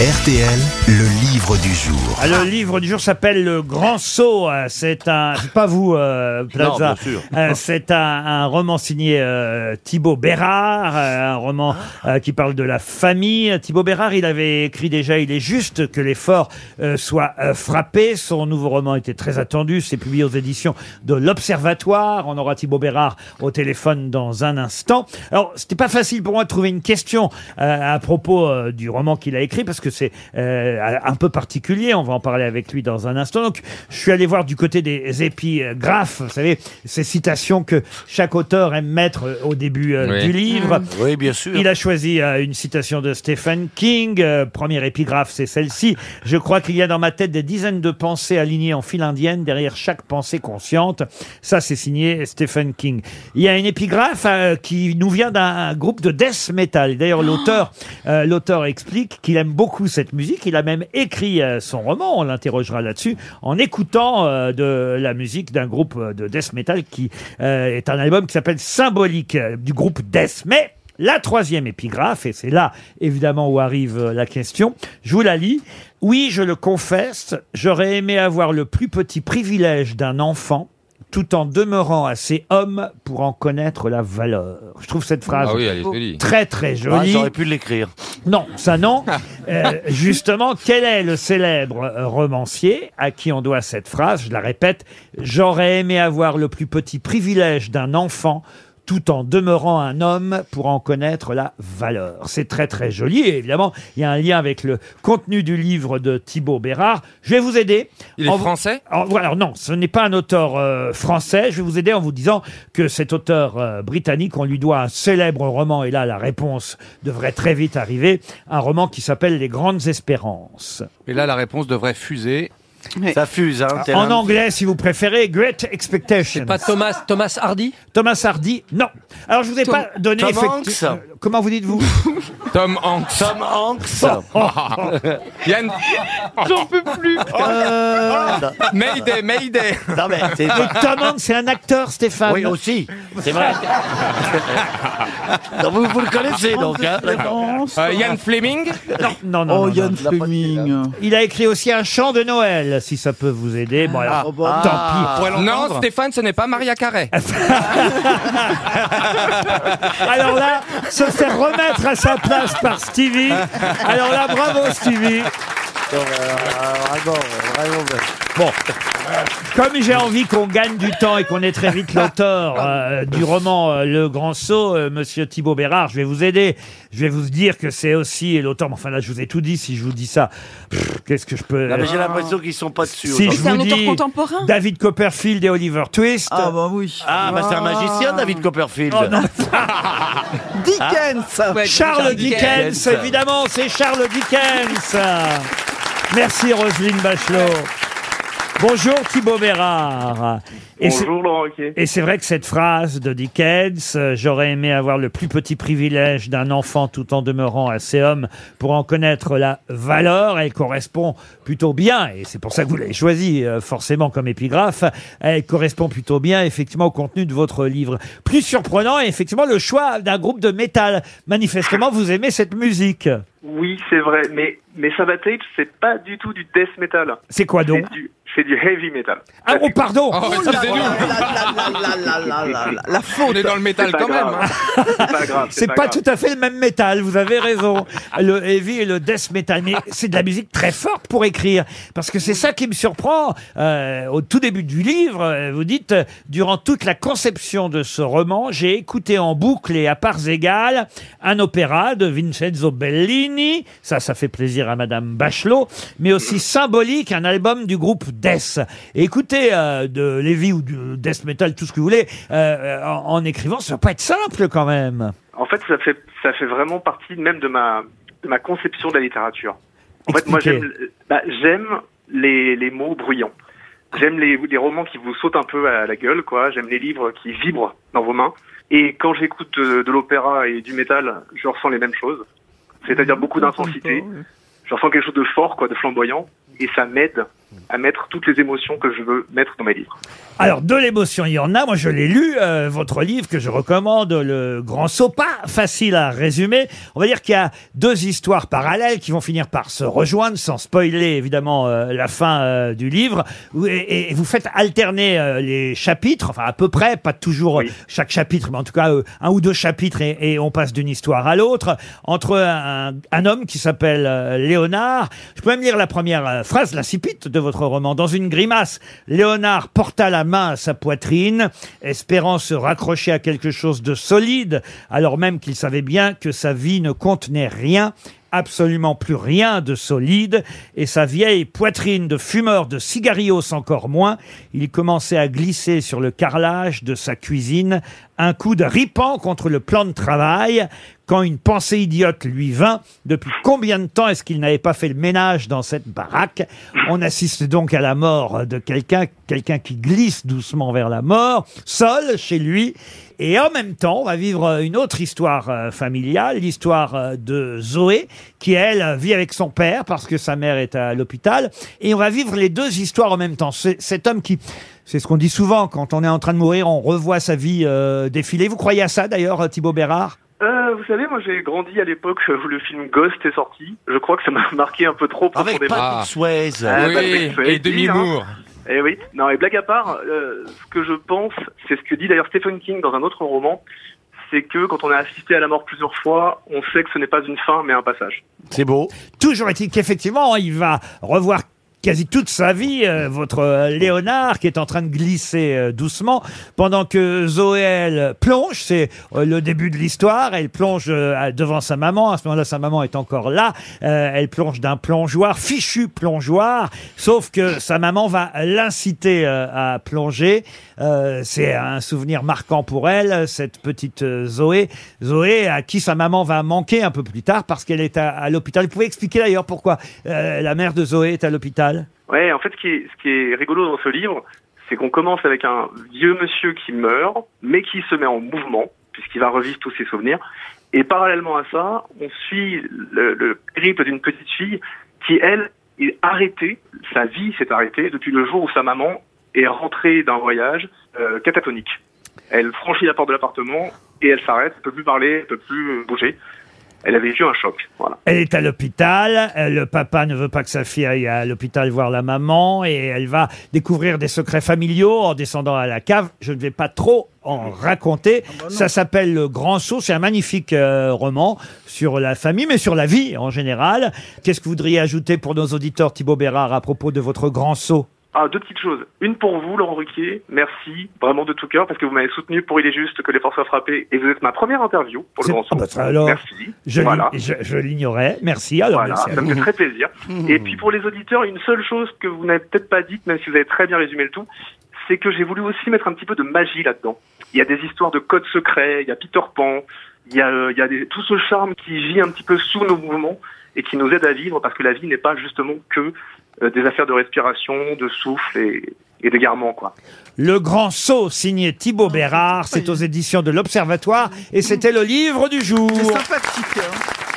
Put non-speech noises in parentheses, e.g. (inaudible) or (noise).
RTL, le livre du jour. Ah, Le livre du jour s'appelle Le Grand Saut. Euh, C'est un, c'est pas vous, euh, Plaza. Non, bien sûr. Euh, c'est un, un roman signé euh, Thibaut Bérard, euh, un roman euh, qui parle de la famille. Thibaut Bérard, il avait écrit déjà Il est juste que l'effort euh, soit euh, frappé. Son nouveau roman était très attendu. C'est publié aux éditions de l'Observatoire. On aura Thibaut Bérard au téléphone dans un instant. Alors, c'était pas facile pour moi de trouver une question euh, à propos euh, du roman qu'il a écrit parce que c'est euh, un peu particulier. On va en parler avec lui dans un instant. Donc, je suis allé voir du côté des épigraphes. Vous savez, ces citations que chaque auteur aime mettre euh, au début euh, Oui. du livre. Oui, bien sûr. Il a choisi euh, une citation de Stephen King. Euh, première épigraphe, c'est celle-ci. Je crois qu'il y a dans ma tête des dizaines de pensées alignées en file indienne derrière chaque pensée consciente. Ça, c'est signé Stephen King. Il y a une épigraphe euh, qui nous vient d'un groupe de death metal. D'ailleurs, l'auteur, euh, l'auteur explique qu'il aime beaucoup cette musique. Il a même écrit euh, son roman. On l'interrogera là-dessus en écoutant euh, de la musique d'un groupe euh, de death metal qui est un album qui s'appelle Symbolique du groupe Death. Mais la troisième épigraphe, et c'est là évidemment où arrive la question, je vous la lis. Oui, je le confesse, j'aurais aimé avoir le plus petit privilège d'un enfant tout en demeurant assez homme pour en connaître la valeur. Je trouve cette phrase Ah oui, elle est jolie. très très Ah, jolie. J'aurais pu l'écrire. Non, ça non. (laughs) Euh, justement, quel est le célèbre euh, romancier à qui on doit cette phrase? Je la répète, j'aurais aimé avoir le plus petit privilège d'un enfant tout en demeurant un homme pour en connaître la valeur. C'est très très joli et évidemment, il y a un lien avec le contenu du livre de Thibaut Bérard. Je vais vous aider. Il est En- français? alors non, ce n'est pas un auteur euh, français. Je vais vous aider en vous disant que cet auteur euh, britannique, on lui doit un célèbre roman, et là la réponse devrait très vite arriver, un roman qui s'appelle Les Grandes Espérances. Et là, la réponse devrait fuser. Ça fuse, hein. t'es En un- anglais, si vous préférez, Great Expectations. Pas Thomas, Thomas Hardy Thomas Hardy, non. Alors je vous ai Tom- pas donné Tom effecti- Hanks. euh, comment vous dites-vous (laughs) Tom Hanks. Tom Hanks. (laughs) Yann. (laughs) J'en peux plus. Mayday, Mayday. Non, mais c'est Mais Tom Hanks, c'est un acteur, Stéphane. Oui, aussi. C'est vrai. Non, vous, vous le connaissez, donc. Hein. Euh, Yann Fleming. Non, non, Oh, non, Yann non. Fleming. Il a écrit aussi un chant de Noël, si ça peut vous aider. Bon, alors, oh, bah. tant pis. Pourrait Non, Stéphane, ce n'est pas Maria Carré. (laughs) (laughs) Alors là, se faire remettre à sa place par Stevie. Alors là, bravo Stevie. Vraiment, vraiment. Bon, comme j'ai envie qu'on gagne du temps et qu'on ait très vite l'auteur euh, du roman euh, Le Grand Saut, euh, Monsieur Thibaut Bérard, je vais vous aider. Je vais vous dire que c'est aussi l'auteur. Mais enfin là, je vous ai tout dit. Si je vous dis ça, pff, qu'est-ce que je peux Non, mais j'ai l'impression qu'ils sont pas dessus. Si je aujourd'hui. C'est un vous auteur dis contemporain David Copperfield et Oliver Twist. Ah bah oui. Ah, bah c'est un magicien, David Copperfield. Oh non, Dickens Charles Dickens, évidemment, c'est Charles Dickens. Merci Roselyne Bachelot. Bonjour Thibaut Bérard. Et c'est- Bonjour Laurent Ruquier. Et c'est vrai que cette phrase de Dickens, euh, j'aurais aimé avoir le plus petit privilège d'un enfant tout en demeurant assez homme pour en connaître la valeur, elle correspond plutôt bien, et c'est pour ça que vous l'avez choisi euh, forcément comme épigraphe, elle correspond plutôt bien effectivement au contenu de votre livre. Plus surprenant est effectivement le choix d'un groupe de métal. Manifestement, vous aimez cette musique. Oui, c'est vrai, mais, mais Sabatage, c'est pas du tout du death metal. C'est quoi donc C'est du, heavy metal. Ah oh pardon Oh. La On faute est dans le métal C'est pas quand même. grave. hein. C'est pas grave. C'est pas, grave. tout à fait le même métal, vous avez raison. Le heavy et le death metal. Mais c'est de la musique très forte pour écrire. Parce que c'est ça qui me surprend. Euh, au tout début du livre, euh, vous dites, euh, durant toute la conception de ce roman, j'ai écouté en boucle et à parts égales un opéra de Vincenzo Bellini. Ça, ça fait plaisir à Madame Bachelot. Mais aussi symbolique, un album du groupe Death. Et écoutez, euh, de l'heavy ou du death metal, tout ce que vous voulez, euh, en, en écrivant, ça va pas être simple quand même. En fait, ça fait, ça fait vraiment partie même de ma, de ma conception de la littérature. En fait, moi, j'aime, bah, j'aime les, les mots bruyants. J'aime les, les romans qui vous sautent un peu à la gueule, quoi. J'aime les livres qui vibrent dans vos mains. Et quand j'écoute de, de l'opéra et du métal, je ressens les mêmes choses. C'est-à-dire beaucoup d'intensité. Je ressens quelque chose de fort, quoi, de flamboyant. Et ça m'aide à mettre toutes les émotions que je veux mettre dans mes livres. Alors, de l'émotion, il y en a. Moi, je l'ai lu, euh, votre livre que je recommande, Le Grand. Pas facile à résumer. On va dire qu'il y a deux histoires parallèles qui vont finir par se rejoindre, sans spoiler évidemment euh, la fin euh, du livre. Et, et vous faites alterner les chapitres, enfin à peu près, pas toujours Oui. chaque chapitre, mais en tout cas un ou deux chapitres, et, et on passe d'une histoire à l'autre, entre un, un homme qui s'appelle Léonard. Je peux même lire la première phrase, l'incipit de votre roman. Dans une grimace, Léonard porta la main à sa poitrine, espérant se raccrocher à quelque chose de solide, alors même qu'il savait bien que sa vie ne contenait rien absolument plus rien de solide, et sa vieille poitrine de fumeur de cigarios encore moins, il commençait à glisser sur le carrelage de sa cuisine un coup de ripant contre le plan de travail, quand une pensée idiote lui vint, depuis combien de temps est-ce qu'il n'avait pas fait le ménage dans cette baraque? On assiste donc à la mort de quelqu'un, quelqu'un qui glisse doucement vers la mort, seul chez lui, et en même temps, on va vivre une autre histoire euh, familiale, l'histoire euh, de Zoé, qui elle euh, vit avec son père parce que sa mère est à l'hôpital. Et on va vivre les deux histoires en même temps. C'est- Cet homme qui, c'est ce qu'on dit souvent, quand on est en train de mourir, on revoit sa vie euh, défiler. Vous croyez à ça d'ailleurs, euh, Thibaut Bérard? Euh, vous savez, moi j'ai grandi à l'époque où le film Ghost est sorti. Je crois que ça m'a (laughs) marqué un peu trop Avec profondément. Patrick Swayze. Ah, bah, oui, oui, fallait et Demi dire, hein. Eh oui. Non, et blague à part, euh, ce que je pense, c'est ce que dit d'ailleurs Stephen King dans un autre roman, c'est que quand on a assisté à la mort plusieurs fois, on sait que ce n'est pas une fin, mais un passage. C'est beau. Toujours est-il qu'effectivement, il va revoir quasi toute sa vie, euh, votre euh, Léonard qui est en train de glisser euh, doucement, pendant que Zoé, plonge, c'est le début de l'histoire, elle plonge devant sa maman, à ce moment-là sa maman est encore là, elle plonge d'un plongeoir, fichu plongeoir, sauf que sa maman va l'inciter à plonger, c'est un souvenir marquant pour elle, cette petite Zoé, Zoé à qui sa maman va manquer un peu plus tard parce qu'elle est à, l'hôpital. Vous pouvez expliquer d'ailleurs pourquoi la mère de Zoé est à l'hôpital fait, ce qui est, rigolo dans ce livre, c'est qu'on commence avec un vieux monsieur qui meurt, mais qui se met en mouvement, puisqu'il va revivre tous ses souvenirs. Et parallèlement à ça, on suit le, le d'une petite fille qui, elle, est arrêtée, sa vie s'est arrêtée depuis le jour où sa maman est rentrée d'un voyage euh, catatonique. Elle franchit la porte de l'appartement et elle s'arrête, elle peut plus parler, elle peut plus bouger. Elle a vécu un choc, voilà. Elle est à l'hôpital, euh, le papa ne veut pas que sa fille aille à l'hôpital voir la maman et elle va découvrir des secrets familiaux en descendant à la cave. Je ne vais pas trop en raconter. Ça s'appelle Le Grand Saut, c'est un magnifique euh, roman sur la famille, mais sur la vie en général. Qu'est-ce que vous voudriez ajouter pour nos auditeurs, Thibaut Bérard, à propos de votre Grand Saut Ah, deux petites choses. Une pour vous, Laurent Ruquier. Merci, vraiment de tout cœur, parce que vous m'avez soutenu pour Il est juste que les forces soient frappées, et vous êtes ma première interview pour le Grand Ah bah, alors, Merci. Je, voilà. je- je l'ignorais. Merci. Alors, Voilà, merci ça me fait très plaisir. (laughs) Et puis pour les auditeurs, une seule chose que vous n'avez peut-être pas dite, même si vous avez très bien résumé le tout, c'est que j'ai voulu aussi mettre un petit peu de magie là-dedans. Il y a des histoires de codes secrets, il y a Peter Pan, il y a, euh, il y a des- tout ce charme qui vit un petit peu sous nos mouvements et qui nous aide à vivre parce que la vie n'est pas justement que des affaires de respiration, de souffle et, et d'égarement, quoi. Le Grand Saut, signé Thibaut Bérard. C'est aux éditions de l'Observatoire et c'était le livre du jour. C'est sympathique. hein.